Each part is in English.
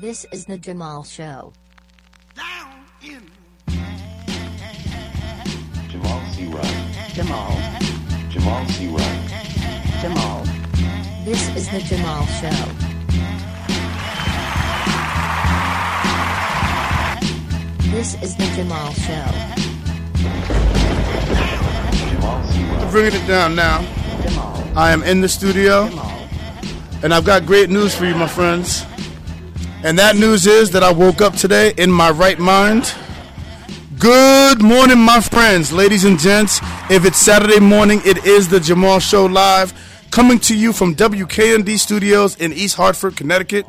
This is the Jamal Show. down in Jamal C. Wright. Jamal, Jamal C. Wright. Jamal, This is the Jamal Show. This is the Jamal Show. Jamal C. Wright. Bringing it down now. Jamal, I am in the studio, Jamal, and I've got great news for you, my friends. And that news is that I woke up today in my right mind. Good morning, my friends, ladies and gents. If it's Saturday morning, it is the Jamal Show Live, coming to you from WKND Studios in East Hartford, Connecticut.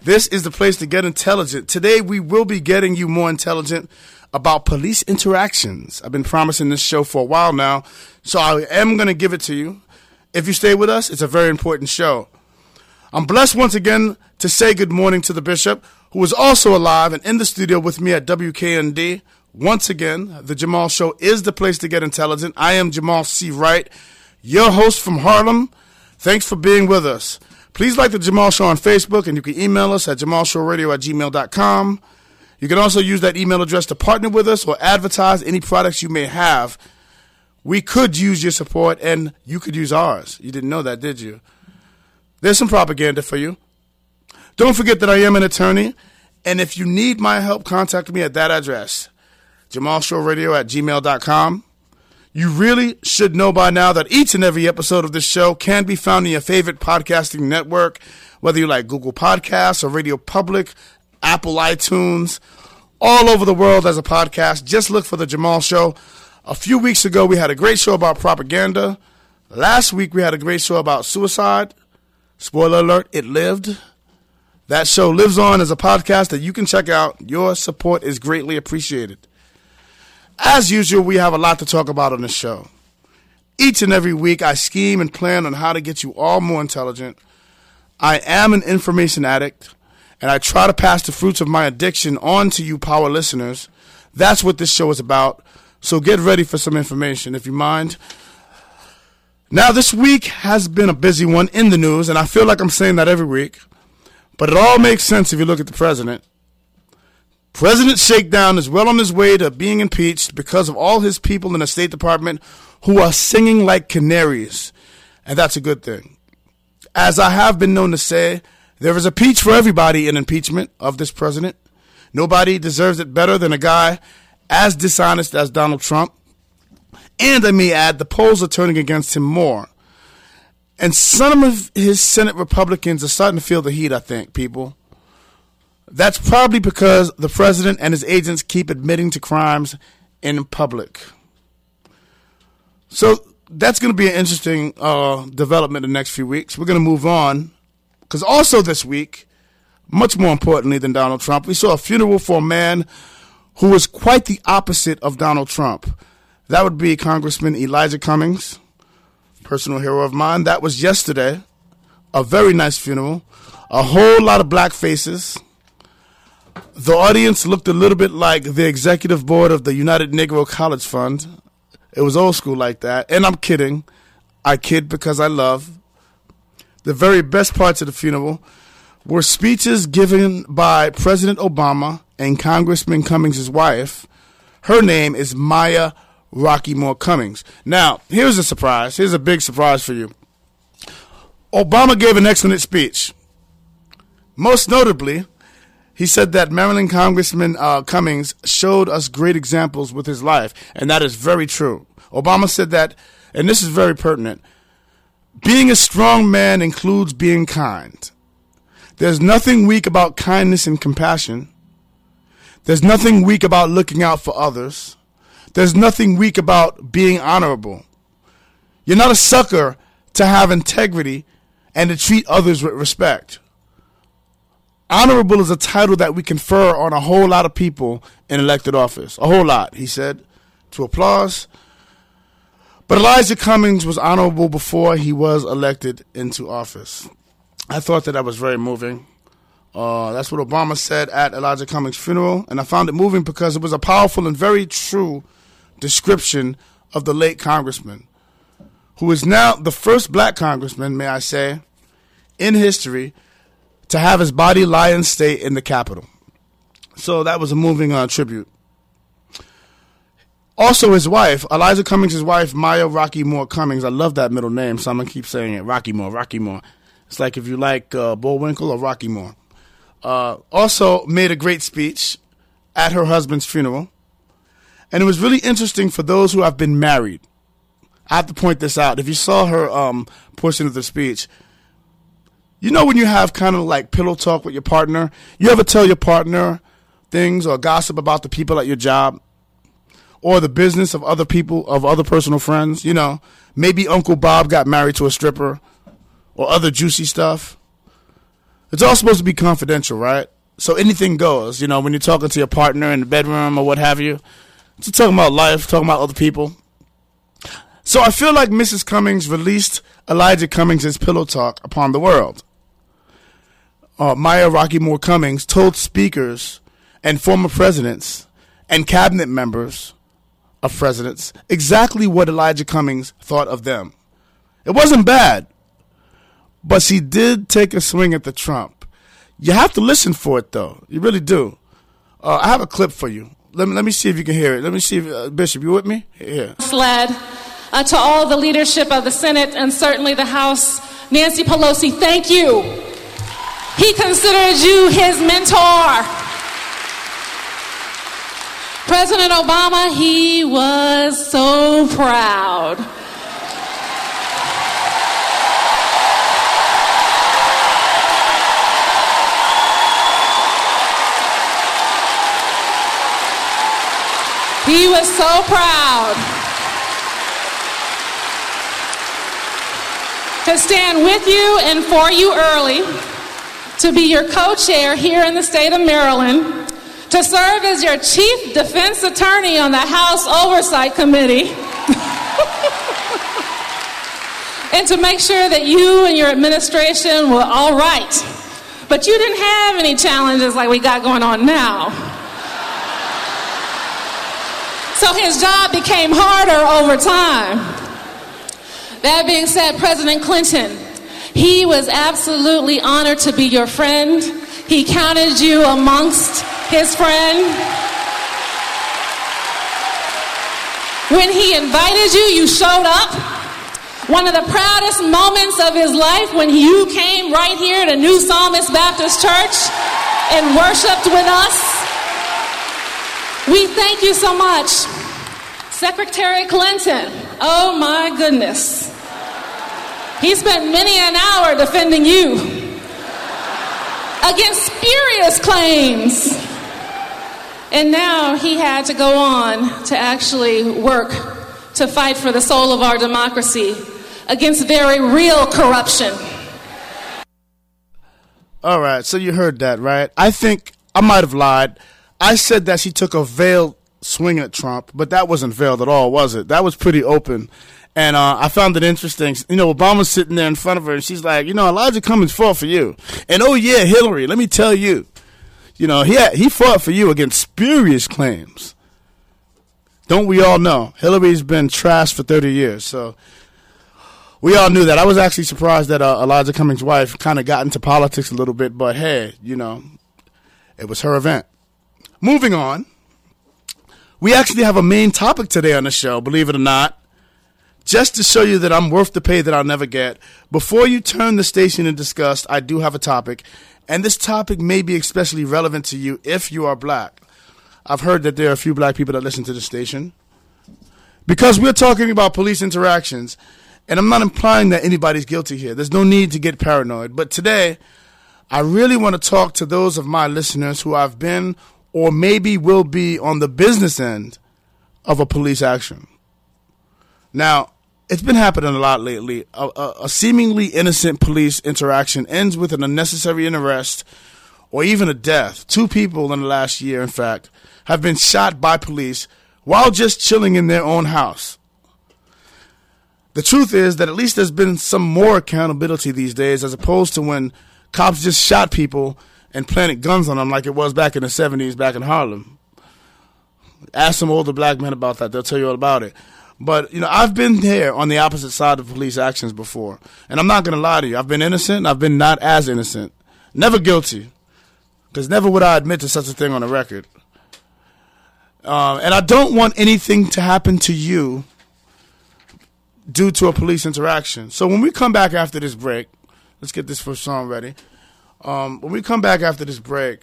This is the place to get intelligent. Today, we will be getting you more intelligent about police interactions. I've been promising this show for a while now, so I am going to give it to you. If you stay with us, it's a very important show. I'm blessed once again to say good morning to the bishop, who is also alive and in the studio with me at WKND. Once again, the Jamal Show is the place to get intelligent. I am Jamal C. Wright, your host from Harlem. Thanks for being with us. Please like the Jamal Show on Facebook, and you can email us at jamalshowradio at gmail.com. You can also use that email address to partner with us or advertise any products you may have. We could use your support, and you could use ours. You didn't know that, did you? There's some propaganda for you. Don't forget that I am an attorney, and if you need my help, contact me at that address, jamalshowradio at gmail.com. You really should know by now that each and every episode of this show can be found in your favorite podcasting network, whether you like Google Podcasts or Radio Public, Apple iTunes, all over the world as a podcast. Just look for The Jamal Show. A few weeks ago, we had a great show about propaganda. Last week, we had a great show about suicide. Spoiler alert, it lived. That show lives on as a podcast that you can check out. Your support is greatly appreciated. As usual, we have a lot to talk about on the show. Each and every week, I scheme and plan on how to get you all more intelligent. I am an information addict, and I try to pass the fruits of my addiction on to you, power listeners. That's what this show is about. So get ready for some information, if you mind. Now, this week has been a busy one in the news, and I feel like I'm saying that every week. But it all makes sense if you look at the president. President Shakedown is well on his way to being impeached because of all his people in the State Department who are singing like canaries. And that's a good thing. As I have been known to say, there is a peach for everybody in impeachment of this president. Nobody deserves it better than a guy as dishonest as Donald Trump. And I may add, the polls are turning against him more. And some of his Senate Republicans are starting to feel the heat, I think, people. That's probably because the president and his agents keep admitting to crimes in public. So that's going to be an interesting uh, development in the next few weeks. We're going to move on because also this week, much more importantly than Donald Trump, we saw a funeral for a man who was quite the opposite of Donald Trump. That would be Congressman Elijah Cummings, personal hero of mine. That was yesterday. A very nice funeral. A whole lot of black faces. The audience looked a little bit like the executive board of the United Negro College Fund. It was old school like that. And I'm kidding. I kid because I love. The very best parts of the funeral were speeches given by President Obama and Congressman Cummings' wife. Her name is Maya Rockeymoore Cummings. Now, here's a surprise. Here's a big surprise for you. Obama gave an excellent speech. Most notably, he said that Maryland Congressman uh, Cummings showed us great examples with his life, and that is very true. Obama said that, and this is very pertinent being a strong man includes being kind. There's nothing weak about kindness and compassion. There's nothing weak about looking out for others. There's nothing weak about being honorable. You're not a sucker to have integrity and to treat others with respect. Honorable is a title that we confer on a whole lot of people in elected office. A whole lot, he said, to applause. But Elijah Cummings was honorable before he was elected into office. I thought that that was very moving. Uh, that's what Obama said at Elijah Cummings' funeral, and I found it moving because it was a powerful and very true description of the late congressman, who is now the first black congressman, may I say, in history to have his body lie in state in the Capitol. So that was a moving uh, tribute. Also, his wife, Elijah Cummings' wife, Maya Rockeymoore Cummings. I love that middle name, so I'm gonna keep saying it. Rocky Moore, Rocky Moore. It's like if you like uh, Bullwinkle or Rocky Moore. Uh, also made a great speech at her husband's funeral, and it was really interesting for those who have been married. I have to point this out. If you saw her um, portion of the speech, you know when you have kind of like pillow talk with your partner. You ever tell your partner things or gossip about the people at your job? or the business of other people, of other personal friends. You know, maybe Uncle Bob got married to a stripper or other juicy stuff. It's all supposed to be confidential, right? So anything goes, you know, when you're talking to your partner in the bedroom or what have you. Talking about life, talking about other people. So I feel like Mrs. Cummings released Elijah Cummings' pillow talk upon the world. Uh, Maya Rockeymoore Cummings told speakers and former presidents and cabinet members of presidents exactly what Elijah Cummings thought of them. It wasn't bad, but she did take a swing at the Trump. You have to listen for it, though. You really do. Uh, I have a clip for you. Let me, let me see if you can hear it. Let me see if, uh, Bishop, you with me? Yeah. Led uh, to all the leadership of the Senate and certainly the House, Nancy Pelosi, thank you. He considered you his mentor. President Obama, he was so proud. He was so proud to stand with you and for you early, to be your co chair here in the state of Maryland to serve as your chief defense attorney on the House Oversight Committee. and to make sure that you and your administration were all right. But you didn't have any challenges like we got going on now. So his job became harder over time. That being said, President Clinton, he was absolutely honored to be your friend. He counted you amongst his friend. When he invited you, you showed up. One of the proudest moments of his life when you came right here to New Psalmist Baptist Church and worshiped with us. We thank you so much. Secretary Clinton, oh my goodness. He spent many an hour defending you against spurious claims and now he had to go on to actually work to fight for the soul of our democracy against very real corruption. All right, so you heard that, right? I think I might have lied. I said that she took a veiled swing at Trump, but that wasn't veiled at all, was it? That was pretty open. And uh, I found it interesting. You know, Obama's sitting there in front of her, and she's like, you know, Elijah Cummings fought for you. And oh, yeah, Hillary, let me tell you. You know, he had, he fought for you against spurious claims. Don't we all know? Hillary's been trashed for 30 years, so we all knew that. I was actually surprised that uh, Elijah Cummings' wife kind of got into politics a little bit, but hey, you know, it was her event. Moving on, we actually have a main topic today on the show, believe it or not. Just to show you that I'm worth the pay that I'll never get, before you turn the station in disgust, I do have a topic, and this topic may be especially relevant to you if you are black. I've heard that there are a few black people that listen to the station. Because we're talking about police interactions, and I'm not implying that anybody's guilty here. There's no need to get paranoid. But today, I really want to talk to those of my listeners who I've been or maybe will be on the business end of a police action. Now, it's been happening a lot lately. A, a, a, seemingly innocent police interaction ends with an unnecessary arrest or even a death. Two people in the last year, in fact, have been shot by police while just chilling in their own house. The truth is that at least there's been some more accountability these days as opposed to when cops just shot people and planted guns on them like it was back in the 70s back in Harlem. Ask some older black men about that, they'll tell you all about it. But you know, I've been there on the opposite side of police actions before, and I'm not going to lie to you. I've been innocent. I've been not as innocent, Never guilty. Because never would I admit to such a thing on a record. Um, and I don't want anything to happen to you due to a police interaction. So when we come back after this break, let's get this first song ready. Um, when we come back after this break,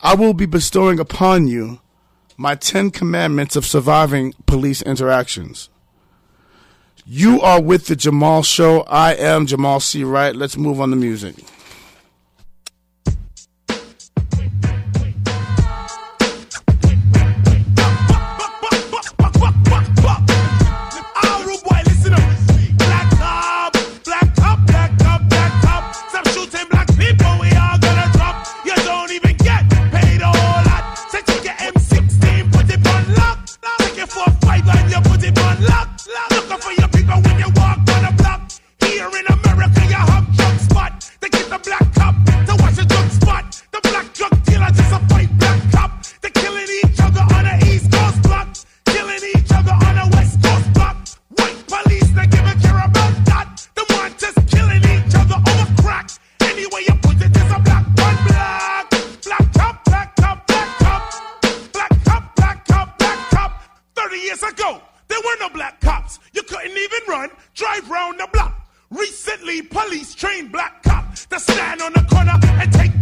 I will be bestowing upon you my 10 commandments of surviving police interactions. You are with the Jamal Show. I am Jamal C. Wright. Let's move on to music. Police trained black cop to stand on the corner and take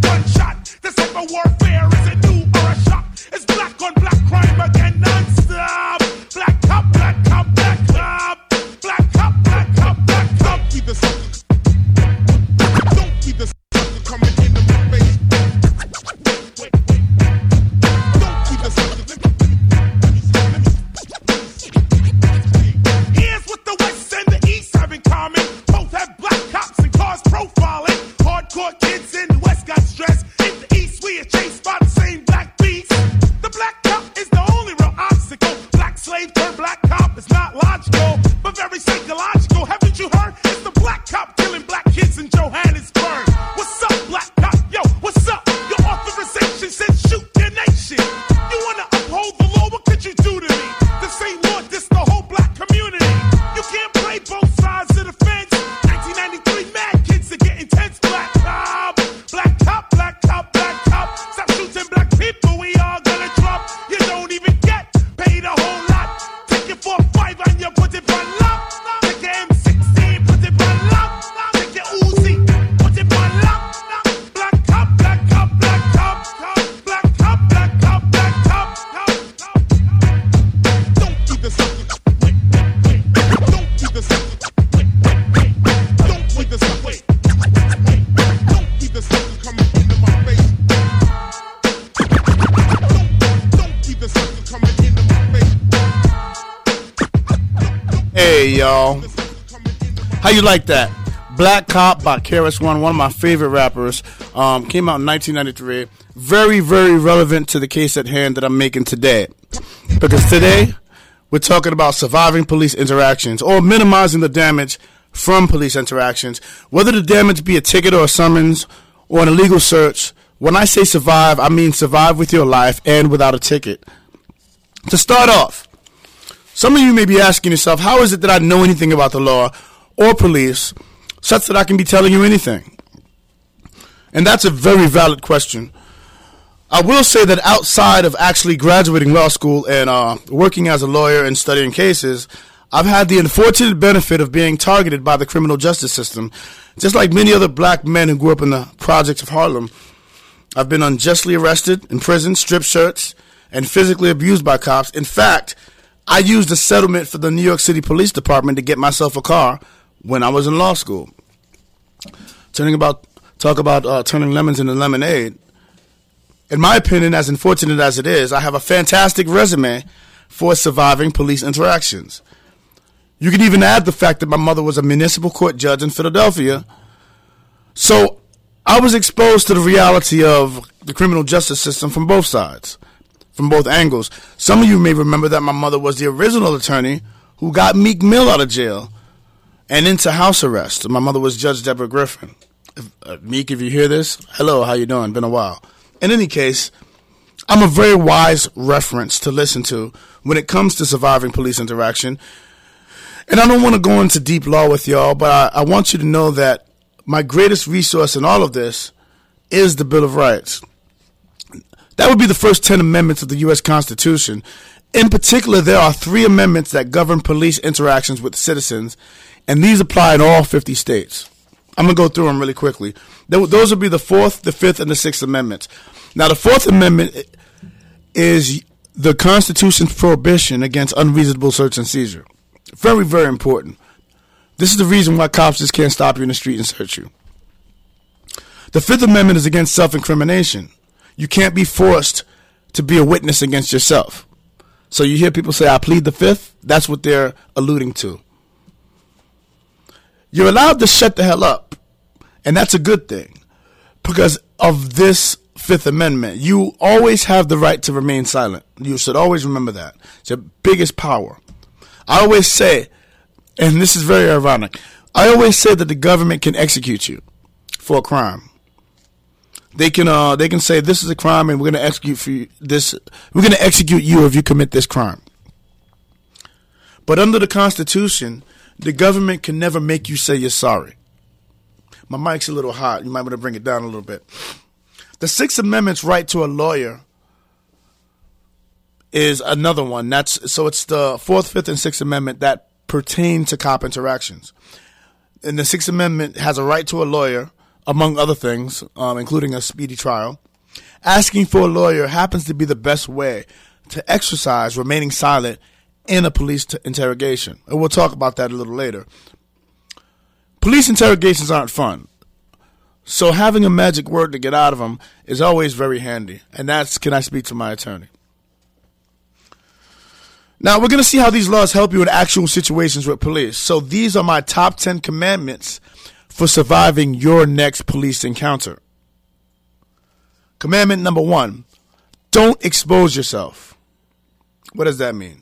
How you like that? Black Cop by KRS One, one of my favorite rappers. Um, came out in 1993. Very, very relevant to the case at hand that I'm making today. Because today, we're talking about surviving police interactions or minimizing the damage from police interactions. Whether the damage be a ticket or a summons or an illegal search, when I say survive, I mean survive with your life and without a ticket. To start off, some of you may be asking yourself, how is it that I know anything about the law or police such that I can be telling you anything? And that's a very valid question. I will say that outside of actually graduating law school and uh, working as a lawyer and studying cases, I've had the unfortunate benefit of being targeted by the criminal justice system. Just like many other black men who grew up in the projects of Harlem, I've been unjustly arrested, imprisoned, stripped shirts, and physically abused by cops. In fact, I used a settlement for the New York City Police Department to get myself a car when I was in law school. Turning about talk about uh, turning lemons into lemonade. In my opinion, as unfortunate as it is, I have a fantastic resume for surviving police interactions. You can even add the fact that my mother was a municipal court judge in Philadelphia. So I was exposed to the reality of the criminal justice system from both sides, from both angles. Some of you may remember that my mother was the original attorney who got Meek Mill out of jail and into house arrest. My mother was Judge Deborah Griffin. If, uh, Meek, if you hear this, hello, how you doing? Been a while. In any case, I'm a very wise reference to listen to when it comes to surviving police interaction. And I don't want to go into deep law with y'all, but I, I want you to know that my greatest resource in all of this is the Bill of Rights. That would be the first 10 amendments of the U.S. Constitution. In particular, there are three amendments that govern police interactions with citizens, and these apply in all 50 states. I'm going to go through them really quickly. Those would be the Fourth, the Fifth, and the Sixth Amendments. Now, the Fourth Amendment is the Constitution's prohibition against unreasonable search and seizure. Very, very important. This is the reason why cops just can't stop you in the street and search you. The Fifth Amendment is against self incrimination. You can't be forced to be a witness against yourself. So you hear people say, I plead the Fifth? That's what they're alluding to. You're allowed to shut the hell up. And that's a good thing because of this Fifth Amendment. You always have the right to remain silent. You should always remember that. It's your biggest power. I always say, and this is very ironic, I always say that the government can execute you for a crime. They can uh they can say this is a crime and we're gonna execute for you this we're gonna execute you if you commit this crime. But under the Constitution, the government can never make you say you're sorry. My mic's a little hot. You might want to bring it down a little bit. The Sixth Amendment's right to a lawyer is another one. That's so it's the Fourth, Fifth, and Sixth Amendment that pertain to cop interactions. And the Sixth Amendment has a right to a lawyer, among other things, um, including a speedy trial. Asking for a lawyer happens to be the best way to exercise remaining silent in a police t- interrogation. And we'll talk about that a little later. Police interrogations aren't fun. So having a magic word to get out of them is always very handy. And that's can I speak to my attorney? Now we're going to see how these laws help you in actual situations with police. So these are my top 10 commandments for surviving your next police encounter. Commandment number 1. Don't expose yourself. What does that mean?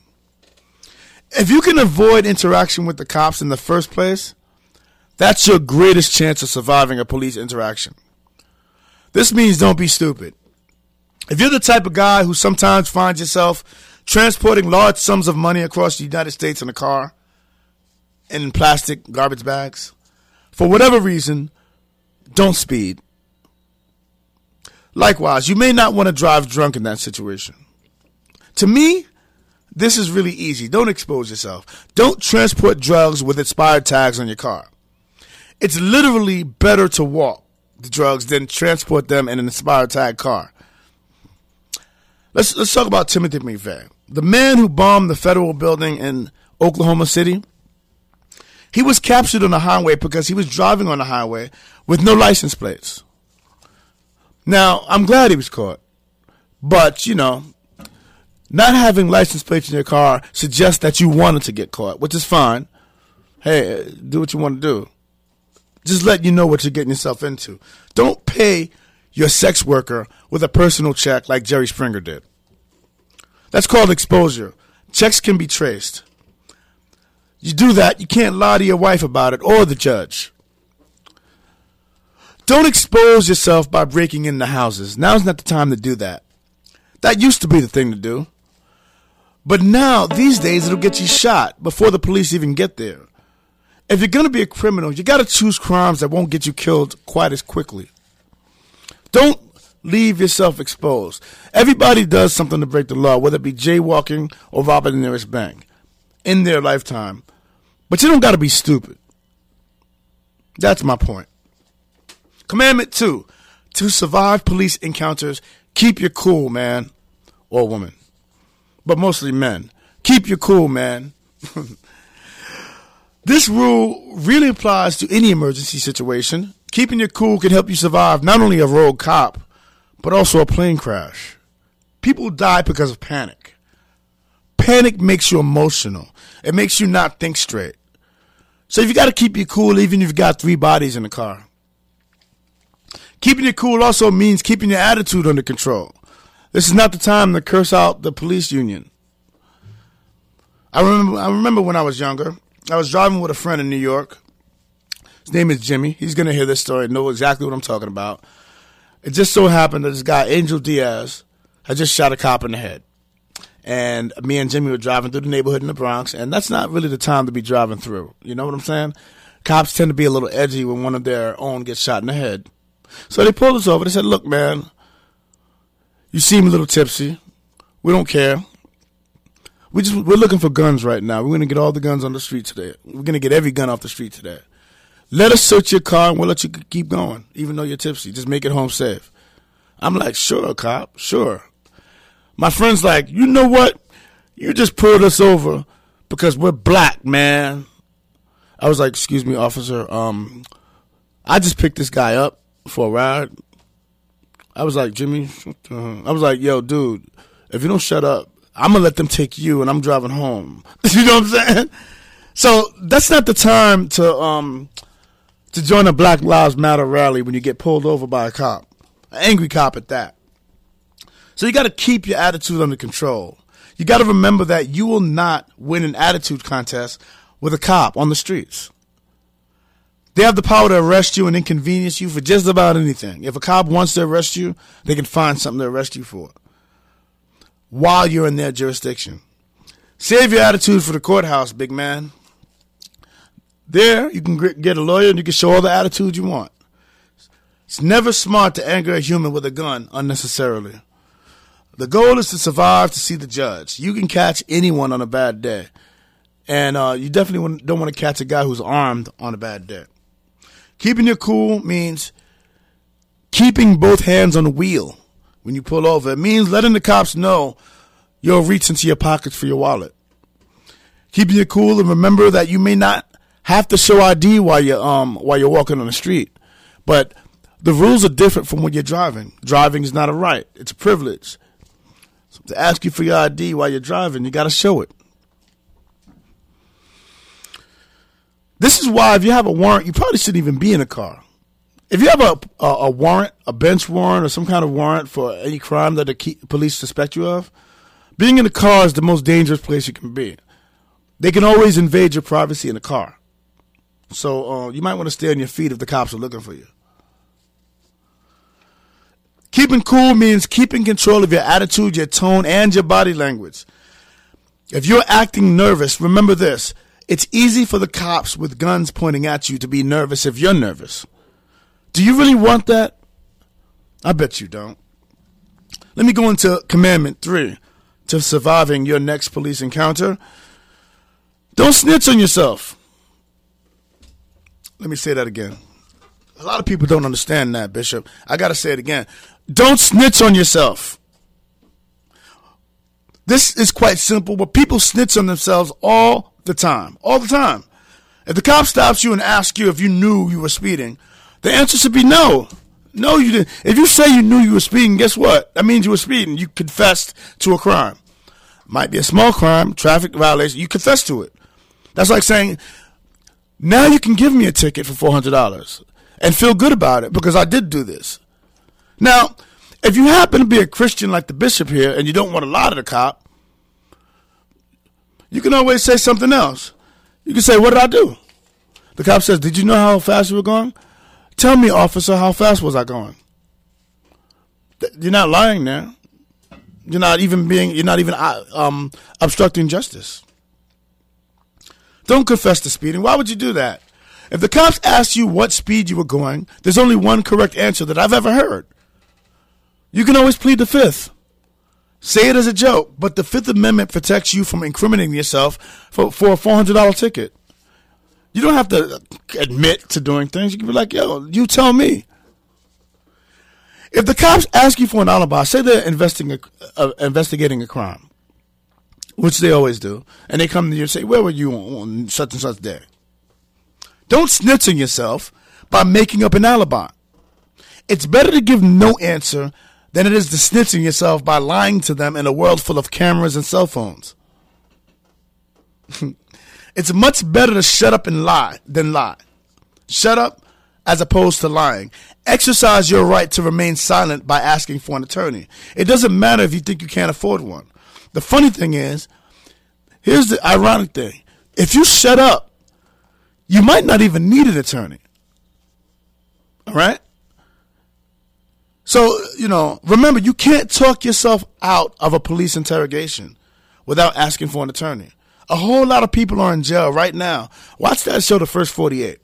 If you can avoid interaction with the cops in the first place, that's your greatest chance of surviving a police interaction. This means don't be stupid. If you're the type of guy who sometimes finds yourself transporting large sums of money across the United States in a car and in plastic garbage bags, for whatever reason, don't speed. Likewise, you may not want to drive drunk in that situation. To me, this is really easy. Don't expose yourself. Don't transport drugs with expired tags on your car. It's literally better to walk the drugs than transport them in an expired tag car. Let's let's talk about Timothy McVeigh, the man who bombed the federal building in Oklahoma City. He was captured on the highway because he was driving on the highway with no license plates. Now, I'm glad he was caught. But, you know, not having license plates in your car suggests that you wanted to get caught, which is fine. Hey, do what you want to do. Just let you know what you're getting yourself into. Don't pay your sex worker with a personal check like Jerry Springer did. That's called exposure. Checks can be traced. You do that, you can't lie to your wife about it or the judge. Don't expose yourself by breaking into houses. Now's not the time to do that. That used to be the thing to do. But now, these days, it'll get you shot before the police even get there. If you're going to be a criminal, you got to choose crimes that won't get you killed quite as quickly. Don't leave yourself exposed. Everybody does something to break the law, whether it be jaywalking or robbing the nearest bank in their lifetime. But you don't got to be stupid. That's my point. Commandment two to survive police encounters, keep your cool, man, or woman, but mostly men. Keep your cool, man. this rule really applies to any emergency situation. Keeping your cool can help you survive not only a rogue cop, but also a plane crash. People die because of panic. Panic makes you emotional. It makes you not think straight. So you got to keep your cool even if you've got three bodies in the car. Keeping your cool also means keeping your attitude under control. This is not the time to curse out the police union. I remember I remember when I was younger, I was driving with a friend in New York. His name is Jimmy. He's going to hear this story and know exactly what I'm talking about. It just so happened that this guy, Angel Diaz, had just shot a cop in the head. And me and Jimmy were driving through the neighborhood in the Bronx, and that's not really the time to be driving through. You know what I'm saying? Cops tend to be a little edgy when one of their own gets shot in the head. So they pulled us over. They said, "Look, man, you seem a little tipsy. We don't care. We just we're looking for guns right now. We're gonna get all the guns on the street today. We're gonna get every gun off the street today. Let us search your car and we'll let you keep going, even though you're tipsy. Just make it home safe." I'm like, "Sure, cop, sure." My friend's like, "You know what? You just pulled us over because we're black, man." I was like, "Excuse me, officer. Um, I just picked this guy up for a ride. I was like, Jimmy, I was like, yo, dude, if you don't shut up, I'm gonna let them take you, and I'm driving home. you know what I'm saying? So that's not the time to um to join a Black Lives Matter rally when you get pulled over by a cop, an angry cop at that. So you got to keep your attitude under control. You got to remember that you will not win an attitude contest with a cop on the streets. They have the power to arrest you and inconvenience you for just about anything. If a cop wants to arrest you, they can find something to arrest you for while you're in their jurisdiction. Save your attitude for the courthouse, big man. There, you can get a lawyer and you can show all the attitude you want. It's never smart to anger a human with a gun unnecessarily. The goal is to survive to see the judge. You can catch anyone on a bad day. And uh, you definitely don't want to catch a guy who's armed on a bad day. Keeping your cool means keeping both hands on the wheel when you pull over. It means letting the cops know you'll reach into your pockets for your wallet. Keeping your cool and remember that you may not have to show ID while you're um while you're walking on the street, but the rules are different from when you're driving. Driving is not a right; it's a privilege. So to ask you for your ID while you're driving, you got to show it. This is why if you have a warrant, you probably shouldn't even be in a car. If you have a, a, a warrant, a bench warrant, or some kind of warrant for any crime that the key, police suspect you of, being in a car is the most dangerous place you can be. They can always invade your privacy in a car. So uh, you might want to stay on your feet if the cops are looking for you. Keeping cool means keeping control of your attitude, your tone, and your body language. If you're acting nervous, remember this it's easy for the cops with guns pointing at you to be nervous if you're nervous. Do you really want that? I bet you don't. Let me go into commandment three to surviving your next police encounter. Don't snitch on yourself. Let me say that again. A lot of people don't understand that, Bishop. I got to say it again. Don't snitch on yourself. This is quite simple, but people snitch on themselves all the time. All the time. If the cop stops you and asks you if you knew you were speeding, the answer should be no. No, you didn't. If you say you knew you were speeding, guess what? That means you were speeding. You confessed to a crime. Might be a small crime, traffic violation. You confess to it. That's like saying, now you can give me a ticket for $400 and feel good about it because I did do this. Now, if you happen to be a Christian like the bishop here and you don't want to lie to the cop, you can always say something else. You can say, What did I do? The cop says, Did you know how fast you were going? Tell me, officer, how fast was I going? You're not lying there. You're not even being, you're not even uh, um, obstructing justice. Don't confess to speeding. Why would you do that? If the cops ask you what speed you were going, there's only one correct answer that I've ever heard. You can always plead the fifth. Say it as a joke, but the Fifth Amendment protects you from incriminating yourself for, for a $400 ticket. You don't have to admit to doing things. You can be like, yo, you tell me. If the cops ask you for an alibi, say they're investigating a, uh, investigating a crime, which they always do, and they come to you and say, where were you on, on such and such day? Don't snitch on yourself by making up an alibi. It's better to give no answer than it is to snitching yourself by lying to them in a world full of cameras and cell phones. it's much better to shut up and lie than lie. Shut up as opposed to lying. Exercise your right to remain silent by asking for an attorney. It doesn't matter if you think you can't afford one. The funny thing is, here's the ironic thing. If you shut up, you might not even need an attorney. All right? So, you know, remember, you can't talk yourself out of a police interrogation without asking for an attorney. A whole lot of people are in jail right now. Watch that show, The First 48.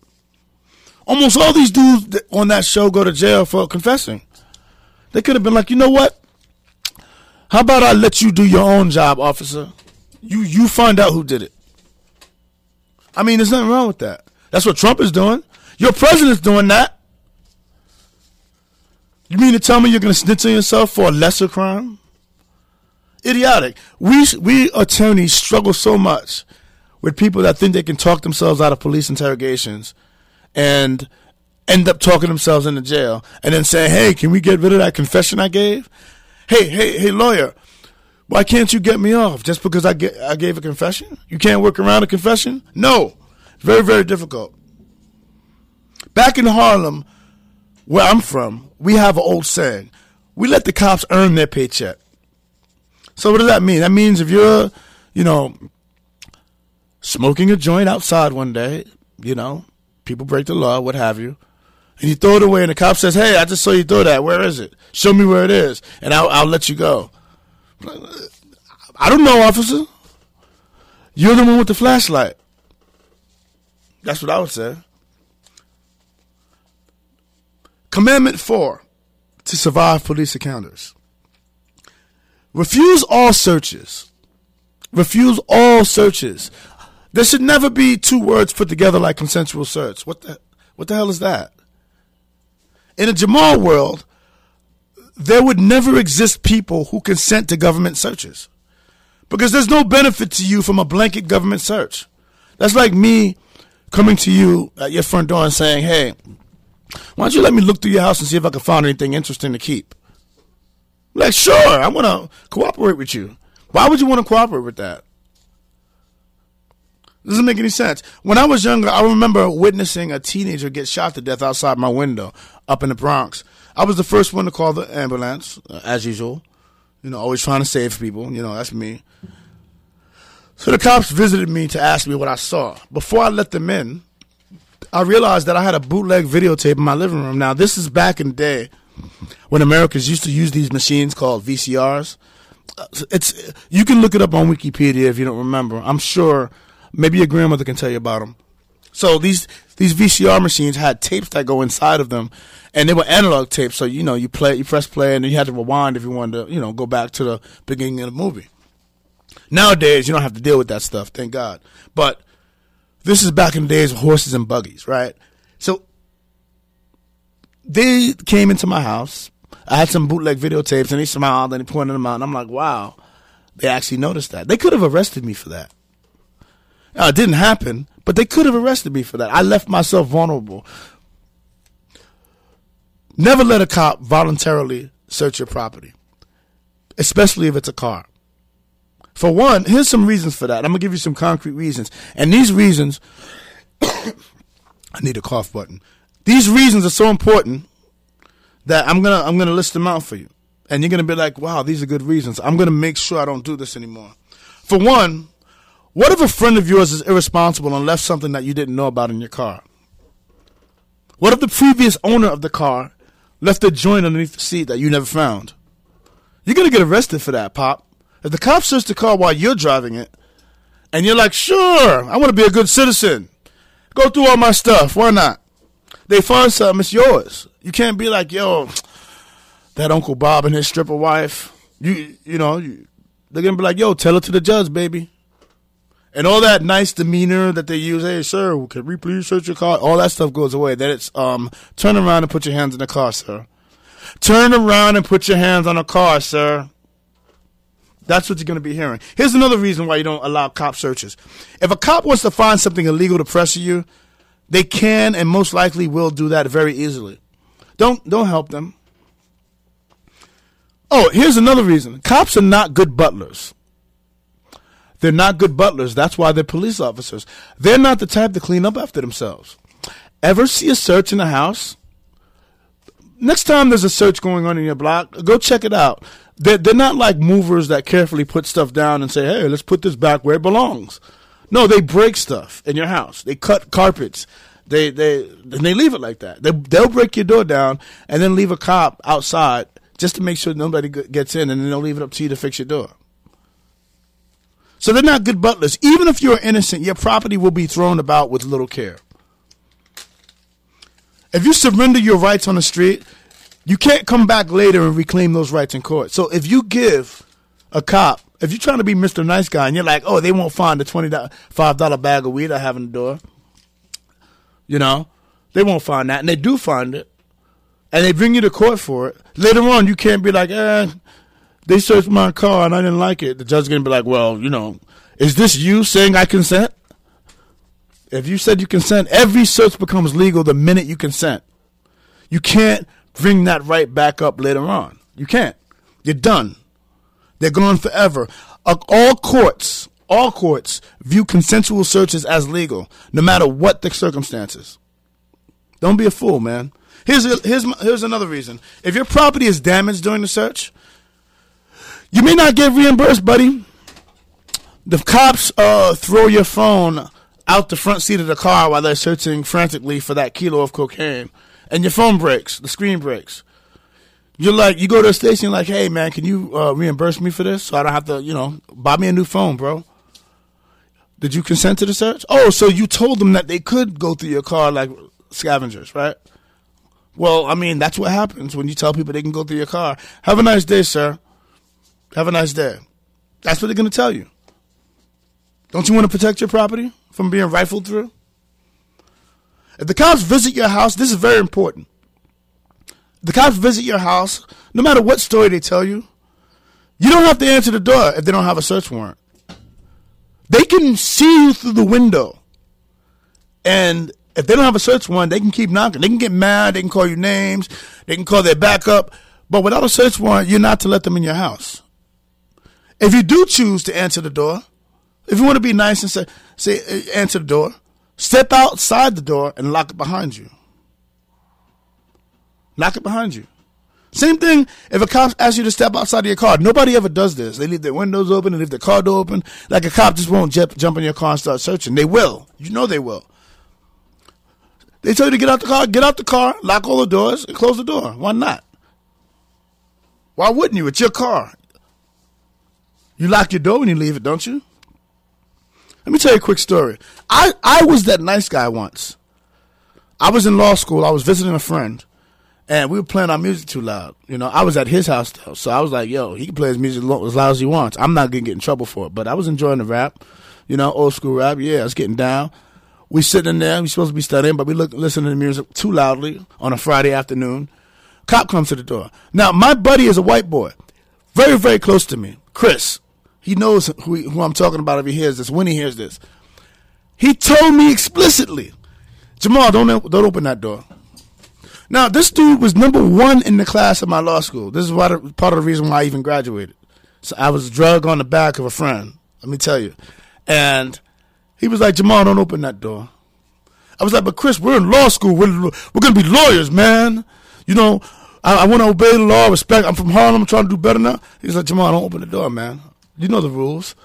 Almost all these dudes on that show go to jail for confessing. They could have been like, you know what? How about I let you do your own job, officer? You you find out who did it. I mean, there's nothing wrong with that. That's what Trump is doing. Your president's doing that. You mean to tell me you're going to snitch on yourself for a lesser crime? Idiotic. We we attorneys struggle so much with people that think they can talk themselves out of police interrogations and end up talking themselves into jail and then saying, "Hey, can we get rid of that confession I gave?" Hey, hey, hey, lawyer, why can't you get me off just because I get I gave a confession? You can't work around a confession? No, it's very very difficult. Back in Harlem, where I'm from, we have an old saying: we let the cops earn their paycheck. So what does that mean? That means if you're, you know, smoking a joint outside one day, you know, people break the law, what have you, and you throw it away, and the cop says, "Hey, I just saw you throw that. Where is it? Show me where it is, and I'll, I'll let you go." I don't know, officer. You're the one with the flashlight. That's what I would say. Commandment four to survive police encounters. Refuse all searches. Refuse all searches. There should never be two words put together like consensual search. What the what the hell is that? In a Jamal world, there would never exist people who consent to government searches. Because there's no benefit to you from a blanket government search. That's like me coming to you at your front door and saying, hey, why don't you let me look through your house and see if I can find anything interesting to keep? Like, sure, I want to cooperate with you. Why would you want to cooperate with that? Doesn't make any sense. When I was younger, I remember witnessing a teenager get shot to death outside my window up in the Bronx. I was the first one to call the ambulance, uh, as usual. You know, always trying to save people. You know, that's me. So the cops visited me to ask me what I saw. Before I let them in, I realized that I had a bootleg videotape in my living room. Now, this is back in the day when Americans used to use these machines called VCRs. Uh, It's you can look it up on Wikipedia if you don't remember. I'm sure maybe your grandmother can tell you about them. So these these VCR machines had tapes that go inside of them, and they were analog tapes. So you know you play, you press play, and you had to rewind if you wanted to, you know, go back to the beginning of the movie. Nowadays, you don't have to deal with that stuff, thank God. But this is back in the days of horses and buggies, right? So they came into my house. I had some bootleg videotapes, and they smiled and they pointed them out, and I'm like, wow, they actually noticed that. They could have arrested me for that. Now, it didn't happen, but they could have arrested me for that. I left myself vulnerable. Never let a cop voluntarily search your property, especially if it's a car. For one, here's some reasons for that. I'm gonna give you some concrete reasons, and these reasons, I need a cough button. These reasons are so important that I'm gonna I'm gonna list them out for you, and you're gonna be like, "Wow, these are good reasons." I'm gonna make sure I don't do this anymore. For one, what if a friend of yours is irresponsible and left something that you didn't know about in your car? What if the previous owner of the car left a joint underneath the seat that you never found? You're gonna get arrested for that, Pop. If the cops search the car while you're driving it, and you're like, sure, I want to be a good citizen, go through all my stuff. Why not? They find something, it's yours. You can't be like, yo, that Uncle Bob and his stripper wife. You, you know, you, they're gonna be like, yo, tell it to the judge, baby. And all that nice demeanor that they use, hey, sir, can we please search your car? All that stuff goes away. Then it's, um, turn around and put your hands in the car, sir. Turn around and put your hands on the car, sir. That's what you're going to be hearing. Here's another reason why you don't allow cop searches. If a cop wants to find something illegal to pressure you, they can and most likely will do that very easily. Don't don't help them. Oh, here's another reason. Cops are not good butlers. They're not good butlers. That's why they're police officers. They're not the type to clean up after themselves. Ever see a search in a house? Next time there's a search going on in your block, go check it out. They're, they're not like movers that carefully put stuff down and say, hey, let's put this back where it belongs. No, they break stuff in your house. They cut carpets. They they and they leave it like that. They they'll break your door down and then leave a cop outside just to make sure nobody gets in, and then they'll leave it up to you to fix your door. So they're not good butlers. Even if you're innocent, your property will be thrown about with little care. If you surrender your rights on the street, you can't come back later and reclaim those rights in court. So if you give a cop, if you're trying to be Mr. Nice Guy and you're like, oh, they won't find the $25 bag of weed I have in the door, you know, they won't find that. And they do find it. And they bring you to court for it. Later on, you can't be like, eh, they searched my car and I didn't like it. The judge's to be like, well, you know, is this you saying I consent? If you said you consent, every search becomes legal the minute you consent. You can't bring that right back up later on. You can't. You're done. They're gone forever. All courts, all courts view consensual searches as legal, no matter what the circumstances. Don't be a fool, man. Here's here's here's another reason. If your property is damaged during the search, you may not get reimbursed, buddy. The cops uh, throw your phone out the front seat of the car while they're searching frantically for that kilo of cocaine, and your phone breaks, the screen breaks. You're like, you go to a station, like, hey man, can you uh, reimburse me for this so I don't have to, you know, buy me a new phone, bro? Did you consent to the search? Oh, so you told them that they could go through your car like scavengers, right? Well, I mean, that's what happens when you tell people they can go through your car. Have a nice day, sir. Have a nice day. That's what they're going to tell you. Don't you want to protect your property from being rifled through? If the cops visit your house, this is very important. The cops visit your house, no matter what story they tell you, you don't have to answer the door if they don't have a search warrant. They can see you through the window. And if they don't have a search warrant, they can keep knocking. They can get mad. They can call you names. They can call their backup. But without a search warrant, you're not to let them in your house. If you do choose to answer the door, if you want to be nice and say, say answer the door, step outside the door and lock it behind you. Lock it behind you. Same thing if a cop asks you to step outside of your car. Nobody ever does this. They leave their windows open and leave their car door open. Like a cop just won't jump, jump in your car and start searching. They will. You know they will. They tell you to get out the car, get out the car, lock all the doors, and close the door. Why not? Why wouldn't you? It's your car. You lock your door when you leave it, don't you? Let me tell you a quick story. I, I was that nice guy once. I was in law school. I was visiting a friend, and we were playing our music too loud. You know, I was at his house though, so I was like, "Yo, he can play his music as loud as he wants. I'm not gonna get in trouble for it." But I was enjoying the rap, you know, old school rap. Yeah, I was getting down. We sitting there. We supposed to be studying, but we look listening to the music too loudly on a Friday afternoon. Cop comes to the door. Now, my buddy is a white boy, very very close to me, Chris. He knows who, who I'm talking about if he hears this. When he hears this, he told me explicitly, Jamal, don't don't open that door. Now, this dude was number one in the class of my law school. This is why the, part of the reason why I even graduated. So I was drug on the back of a friend. Let me tell you, and he was like, Jamal, don't open that door. I was like, but Chris, we're in law school. We're, we're going to be lawyers, man. You know, I, I want to obey the law, respect. I'm from Harlem. I'm trying to do better now. He's like, Jamal, don't open the door, man. You know the rules.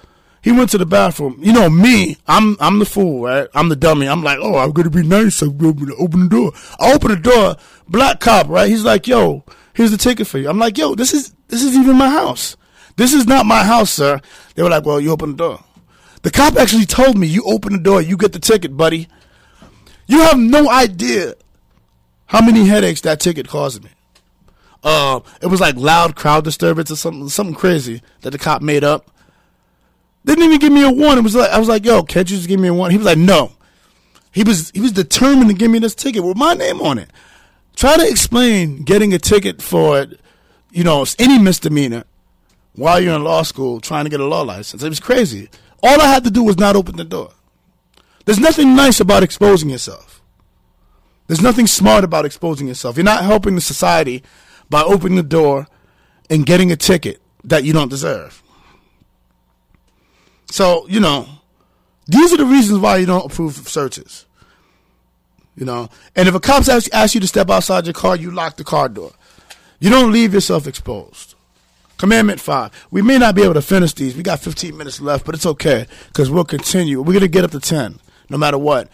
He went to the bathroom. You know me. I'm I'm the fool, right? I'm the dummy. I'm like, oh, I'm gonna be nice. I'm gonna open the door. I open the door. Black cop, right? He's like, yo, here's the ticket for you. I'm like, yo, this is this is even my house. This is not my house, sir. They were like, well, you open the door. The cop actually told me, you open the door, you get the ticket, buddy. You have no idea how many headaches that ticket caused me. Uh, it was like loud crowd disturbance or something, something crazy that the cop made up. Didn't even give me a warning. It was like I was like, "Yo, can't you just give me a warning?" He was like, "No." He was he was determined to give me this ticket with my name on it. Try to explain getting a ticket for, you know, any misdemeanor while you're in law school trying to get a law license. It was crazy. All I had to do was not open the door. There's nothing nice about exposing yourself. There's nothing smart about exposing yourself. You're not helping the society by opening the door and getting a ticket that you don't deserve. So, you know, these are the reasons why you don't approve of searches. You know, and if a cop asks, you to step outside your car, you lock the car door. You don't leave yourself exposed. Commandment five. We may not be able to finish these. We got 15 minutes left, but it's okay because we'll continue. We're gonna get up to 10, no matter what,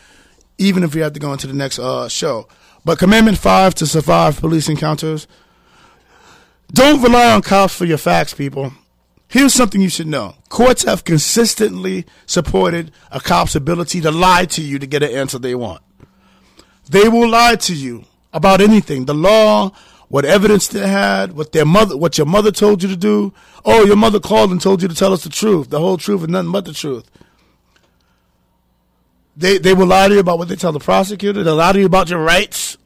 even if we have to go into the next uh, show. But commandment five to survive police encounters. Don't rely on cops for your facts, people. Here's something you should know. Courts have consistently supported a cop's ability to lie to you to get an answer they want. They will lie to you about anything. The law, what evidence they had, what their mother, what your mother told you to do. Oh, your mother called and told you to tell us the truth, the whole truth and nothing but the truth. They they will lie to you about what they tell the prosecutor. They'll lie to you about your rights.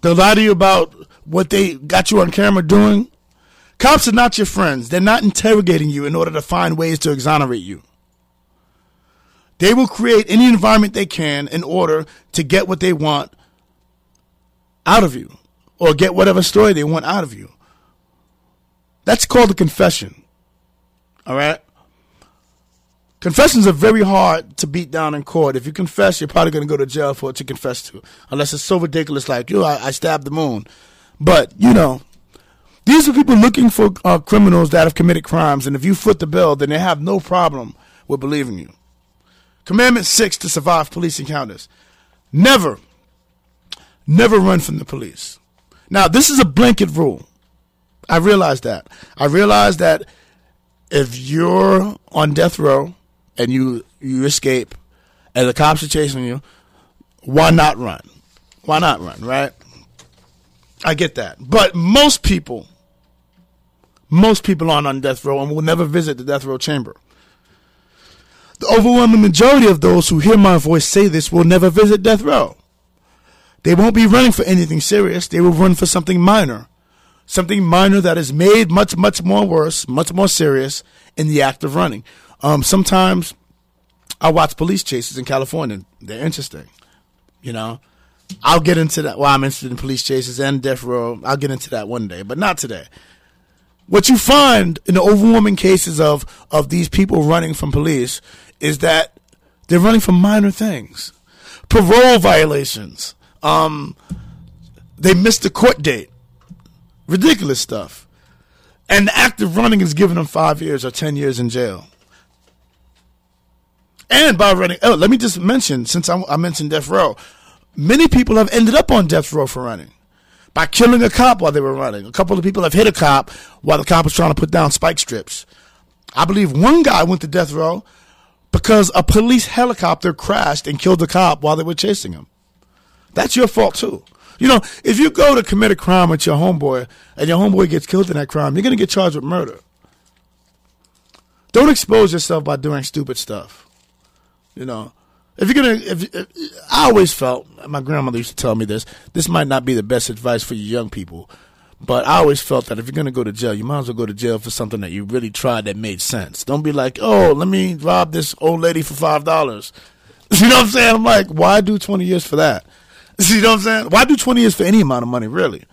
They'll lie to you about what they got you on camera doing. Cops are not your friends. They're not interrogating you in order to find ways to exonerate you. They will create any environment they can in order to get what they want out of you or get whatever story they want out of you. That's called a confession. All right? Confessions are very hard to beat down in court. If you confess, you're probably going to go to jail for what you confess to, unless it's so ridiculous, like you, I, I stabbed the moon. But you know, these are people looking for uh, criminals that have committed crimes, and if you foot the bill, then they have no problem with believing you. Commandment six to survive police encounters: never, never run from the police. Now, this is a blanket rule. I realize that. I realize that if you're on death row and you you escape and the cops are chasing you, why not run? Why not run, right? I get that. But most people most people aren't on death row and will never visit the death row chamber. The overwhelming majority of those who hear my voice say this will never visit death row. They won't be running for anything serious. They will run for something minor. Something minor that is made much, much more worse, much more serious in the act of running. Um, sometimes I watch police chases in California. They're interesting. You know, I'll get into that. Well, I'm interested in police chases and death row. I'll get into that one day, but not today. What you find in the overwhelming cases of, of these people running from police is that they're running from minor things. Parole violations. Um, they missed a court date. Ridiculous stuff. And the act of running is giving them five years or ten years in jail. And by running, oh, let me just mention, since I, I mentioned death row, many people have ended up on death row for running by killing a cop while they were running. A couple of people have hit a cop while the cop was trying to put down spike strips. I believe one guy went to death row because a police helicopter crashed and killed the cop while they were chasing him. That's your fault too. You know, if you go to commit a crime with your homeboy and your homeboy gets killed in that crime, you're going to get charged with murder. Don't expose yourself by doing stupid stuff. You know, if you're gonna, if, if, I always felt my grandmother used to tell me this. This might not be the best advice for you young people, but I always felt that if you're gonna go to jail, you might as well go to jail for something that you really tried that made sense. Don't be like, oh, let me rob this old lady for five dollars. You know what I'm saying? I'm like, why do 20 years for that? You know what I'm saying? Why do 20 years for any amount of money, really?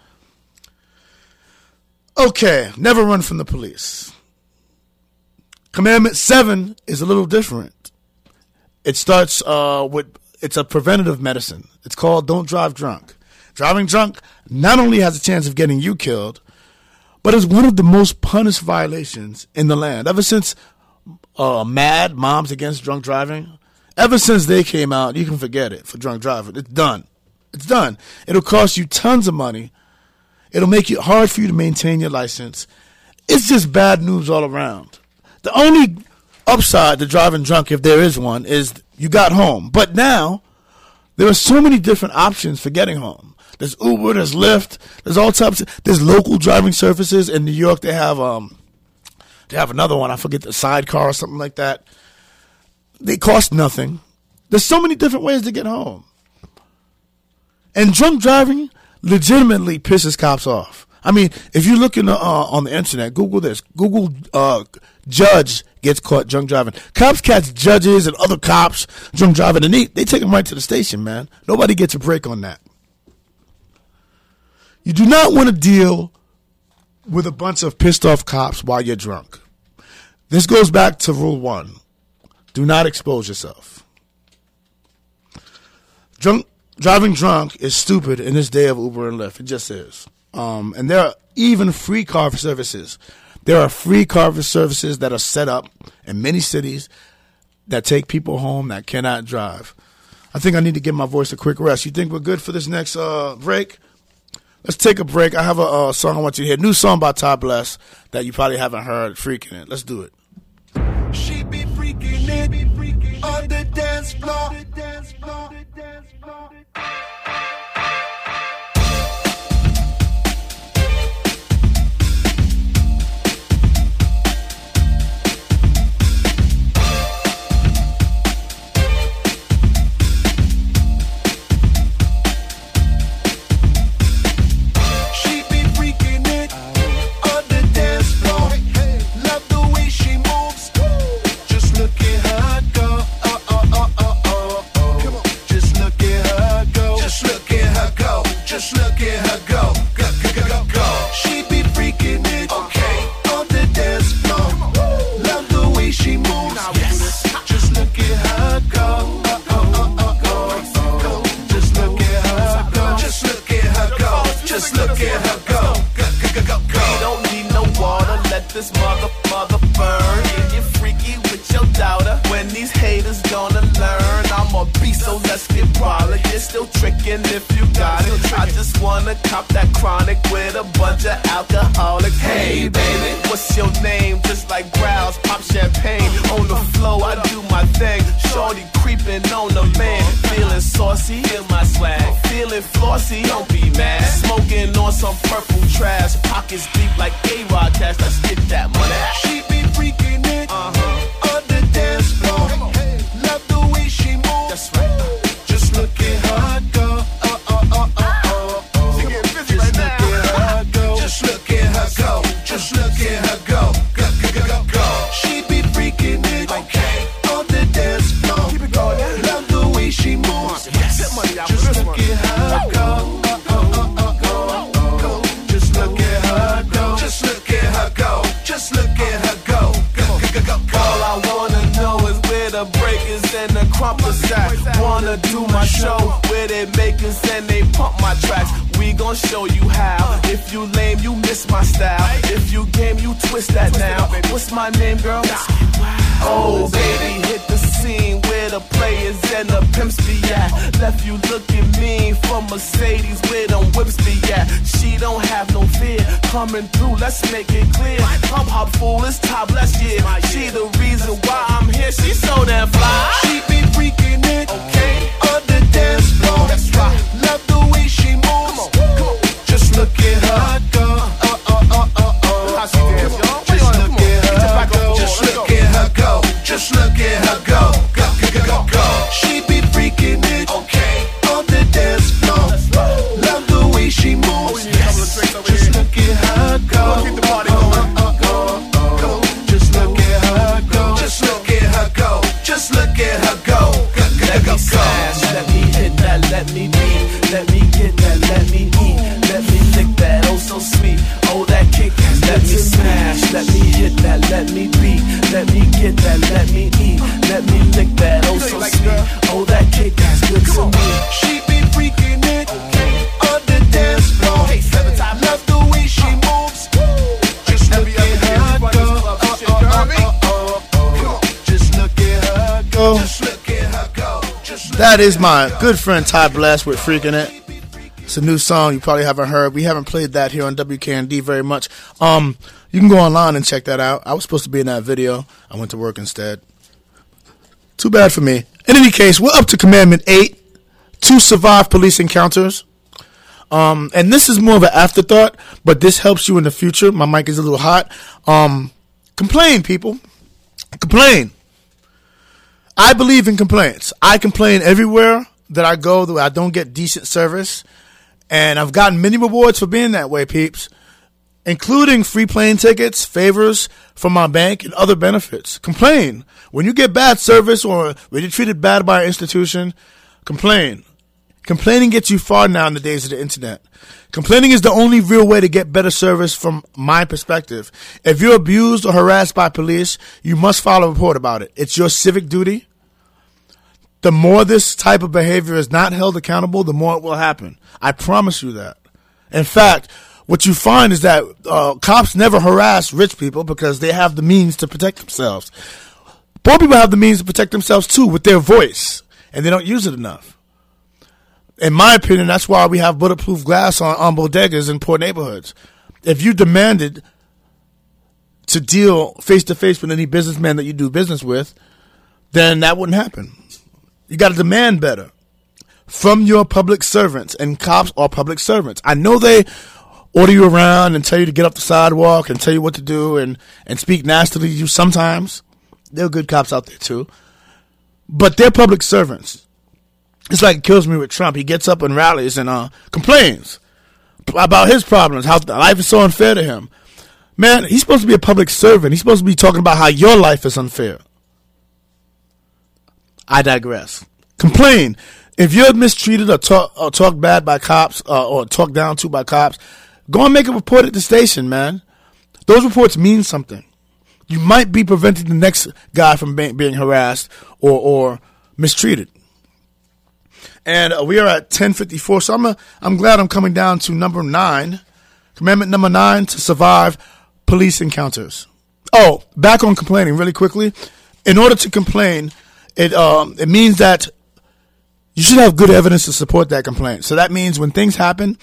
Okay, never run from the police. Commandment seven is a little different. It starts uh, with it's a preventative medicine. It's called "Don't Drive Drunk." Driving drunk not only has a chance of getting you killed, but it's one of the most punished violations in the land. Ever since uh, MADD Moms Against Drunk Driving, ever since they came out, you can forget it for drunk driving. It's done. It's done. It'll cost you tons of money. It'll make it hard for you to maintain your license. It's just bad news all around. The only upside to driving drunk, if there is one, is you got home. But now there are so many different options for getting home. There's Uber, there's Lyft, there's all types. Of, there's local driving services in New York. They have um, they have another one. I forget the sidecar or something like that. They cost nothing. There's so many different ways to get home. And drunk driving legitimately pisses cops off. I mean, if you look in the, uh, on the internet, Google this. Google uh, judge gets caught drunk driving. Cops catch judges and other cops drunk driving, and they, they take them right to the station, man. Nobody gets a break on that. You do not want to deal with a bunch of pissed off cops while you're drunk. This goes back to rule one do not expose yourself. Drunk, driving drunk is stupid in this day of Uber and Lyft. It just is. Um, and there are even free car services there are free car services that are set up in many cities that take people home that cannot drive. I think I need to give my voice a quick rest. You think we're good for this next uh, break? Let's take a break. I have a uh, song I want you to hear. New song by Todd Bless that you probably haven't heard. Freaking it. Let's do it. She be freaking it on the dance floor. Breakers and the crumpers at. Wanna do my show they make us and they pump my tracks. We gon' show you how. If you lame, you miss my style. If you game, you twist that now. What's my name, girl? Oh, baby, hit the scene where the players and the pimps be at. Left you looking mean for Mercedes where them whips be at. She don't have no fear coming through. Let's make it clear. Pump hop fool is top last year. She the reason why I'm here. She so damn fly. She be freaking it. Okay. On the dance floor. That's right. Love the way she moves. Come on, come on. Just look at her Just look at her go. Go, go, go, go, go. She be freaking it. Okay. On the dance floor. Love the way she moves. Oh, Just look at her go. Keep the party oh, going. Oh, Just look at her go. Just look at her go. Just look at her go. Let me smash, let me hit that, let me be, let me get that, let me eat, let me lick that, oh so sweet, oh that kick, let me smash, let me hit that, let me be, let me get that, let me eat, let me lick that, oh so sweet, oh that kick, that's good to me. She be freaking it, on the dance floor, love the way she uh. moves, uh, uh, just look at her go, oh, oh, oh, oh, oh, oh. just look at her go, just look at her go, That is my good friend Ty Blast with Freaking It. It's a new song you probably haven't heard. We haven't played that here on WKND very much. Um, you can go online and check that out. I was supposed to be in that video. I went to work instead. Too bad for me. In any case, we're up to Commandment 8 to survive police encounters. Um, and this is more of an afterthought, but this helps you in the future. My mic is a little hot. Um, complain, people. Complain. I believe in complaints. I complain everywhere that I go that I don't get decent service. And I've gotten many rewards for being that way, peeps, including free plane tickets, favors from my bank, and other benefits. Complain. When you get bad service or when you're treated bad by an institution, complain. Complaining gets you far now in the days of the internet. Complaining is the only real way to get better service from my perspective. If you're abused or harassed by police, you must file a report about it. It's your civic duty. The more this type of behavior is not held accountable, the more it will happen. I promise you that. In fact, what you find is that uh, cops never harass rich people because they have the means to protect themselves. Poor people have the means to protect themselves too with their voice, and they don't use it enough in my opinion, that's why we have bulletproof glass on, on bodegas in poor neighborhoods. If you demanded to deal face to face with any businessman that you do business with, then that wouldn't happen. You got to demand better from your public servants, and cops are public servants. I know they order you around and tell you to get off the sidewalk and tell you what to do and, and speak nastily to you sometimes. There are good cops out there too. But they're public servants. It's like it kills me with Trump. He gets up and rallies and uh, complains about his problems, how life is so unfair to him. Man, he's supposed to be a public servant. He's supposed to be talking about how your life is unfair. I digress. Complain. If you're mistreated or talk or talked bad by cops uh, or talked down to by cops, go and make a report at the station, man. Those reports mean something. You might be preventing the next guy from being, being harassed or, or mistreated and uh, we are at 1054 so I'm, a, I'm glad i'm coming down to number nine commandment number nine to survive police encounters Oh, back on complaining really quickly. In order to complain, it um, it means that you should have good evidence to support that complaint. So that means when things happen,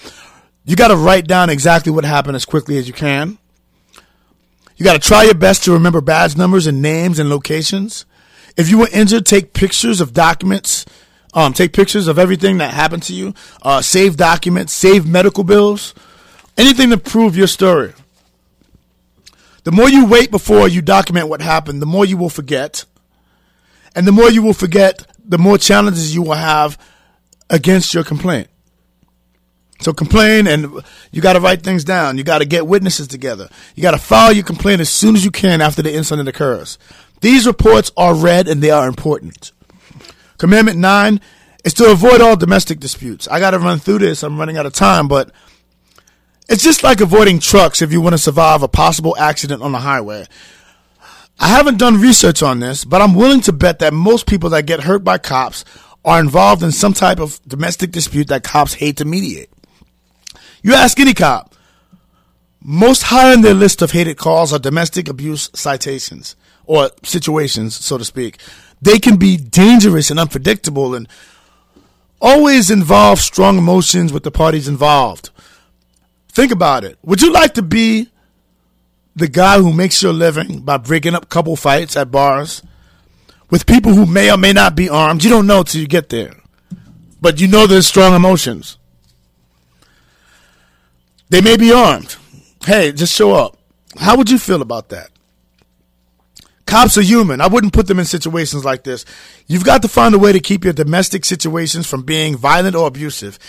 you got to write down exactly what happened as quickly as you can. You got to try your best to remember badge numbers and names and locations. If you were injured, take pictures of documents. Um, take pictures of everything that happened to you. Uh, save documents, save medical bills, anything to prove your story. The more you wait before you document what happened, the more you will forget. And the more you will forget, the more challenges you will have against your complaint. So complain and you got to write things down. You got to get witnesses together. You got to file your complaint as soon as you can after the incident occurs. These reports are read and they are important. Commandment nine is to avoid all domestic disputes. I got to run through this. I'm running out of time, but it's just like avoiding trucks if you want to survive a possible accident on the highway. I haven't done research on this, but I'm willing to bet that most people that get hurt by cops are involved in some type of domestic dispute that cops hate to mediate. You ask any cop, most high on their list of hated calls are domestic abuse citations or situations, so to speak. They can be dangerous and unpredictable and always involve strong emotions with the parties involved. Think about it. Would you like to be the guy who makes your living by breaking up couple fights at bars with people who may or may not be armed? You don't know till you get there. But you know there's strong emotions. They may be armed. Hey, just show up. How would you feel about that? Cops are human. I wouldn't put them in situations like this. You've got to find a way to keep your domestic situations from being violent or abusive.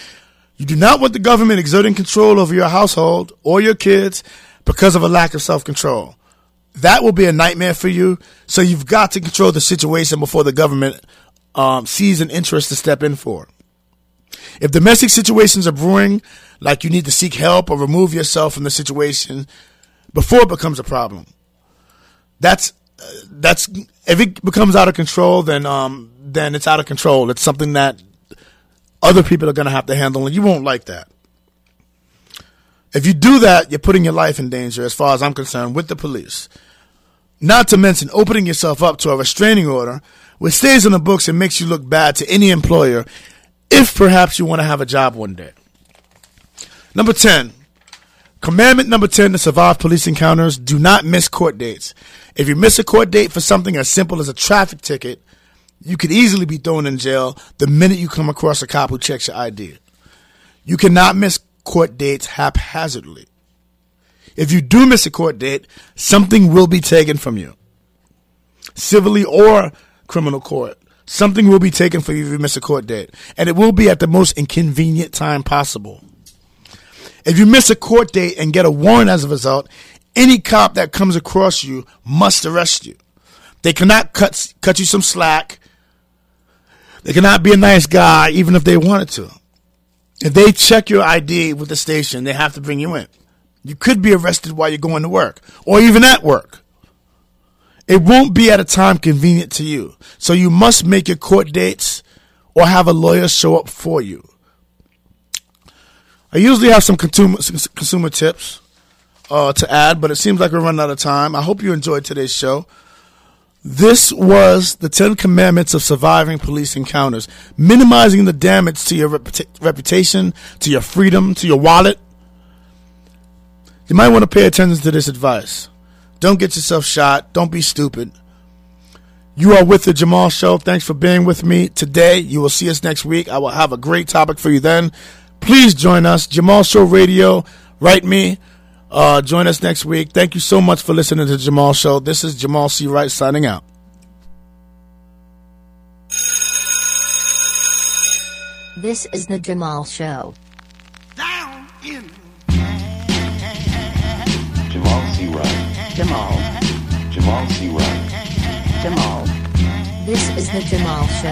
You do not want the government exerting control over your household or your kids because of a lack of self control. That will be a nightmare for you. So you've got to control the situation before the government um, sees an interest to step in for. If domestic situations are brewing, like you need to seek help or remove yourself from the situation before it becomes a problem. That's uh, that's if it becomes out of control, then um then it's out of control. It's something that other people are going to have to handle, and you won't like that. If you do that, you're putting your life in danger, as far as I'm concerned, with the police. Not to mention opening yourself up to a restraining order, which stays in the books and makes you look bad to any employer, if perhaps you want to have a job one day. Number 10. Commandment number 10 to survive police encounters do not miss court dates. If you miss a court date for something as simple as a traffic ticket, you could easily be thrown in jail the minute you come across a cop who checks your ID. You cannot miss court dates haphazardly. If you do miss a court date, something will be taken from you. Civilly or criminal court. Something will be taken from you if you miss a court date. And it will be at the most inconvenient time possible. If you miss a court date and get a warrant as a result, any cop that comes across you must arrest you. They cannot cut cut you some slack. They cannot be a nice guy even if they wanted to. If they check your ID with the station, they have to bring you in. You could be arrested while you're going to work or even at work. It won't be at a time convenient to you. So you must make your court dates or have a lawyer show up for you. I usually have some consumer consumer tips uh, to add, but it seems like we're running out of time. I hope you enjoyed today's show. This was the Ten Commandments of Surviving Police Encounters, minimizing the damage to your reputa- reputation, to your freedom, to your wallet. You might want to pay attention to this advice. Don't get yourself shot. Don't be stupid. You are with the Jamal Show. Thanks for being with me today. You will see us next week. I will have a great topic for you then. Please join us. Jamal Show Radio. Write me. Uh, join us next week. Thank you so much for listening to Jamal Show. This is Jamal C. Wright signing out. This is the Jamal Show. Down in Jamal C. Wright. Jamal. Jamal C. Wright. Jamal. This is the Jamal Show.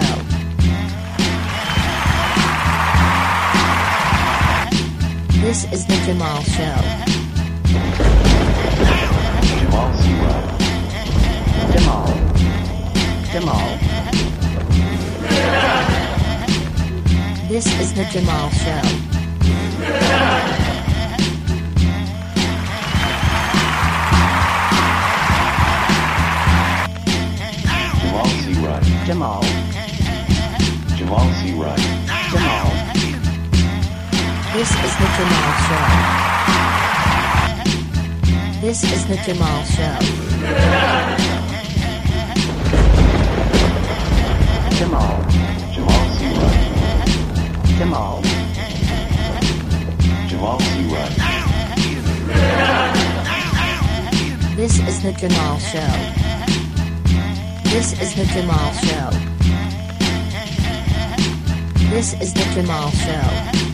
This is the Jamal Show. Jamal. Jamal. This is the Jamal Show. Jamal. Jamal C. Wright. Jamal. This is the Jamal Show. This is the Jamal Show. Jamal, Jamal C. Wright. Jamal, Jamal C. Wright. this is the Jamal Show. This is the Jamal Show. This is the Jamal Show.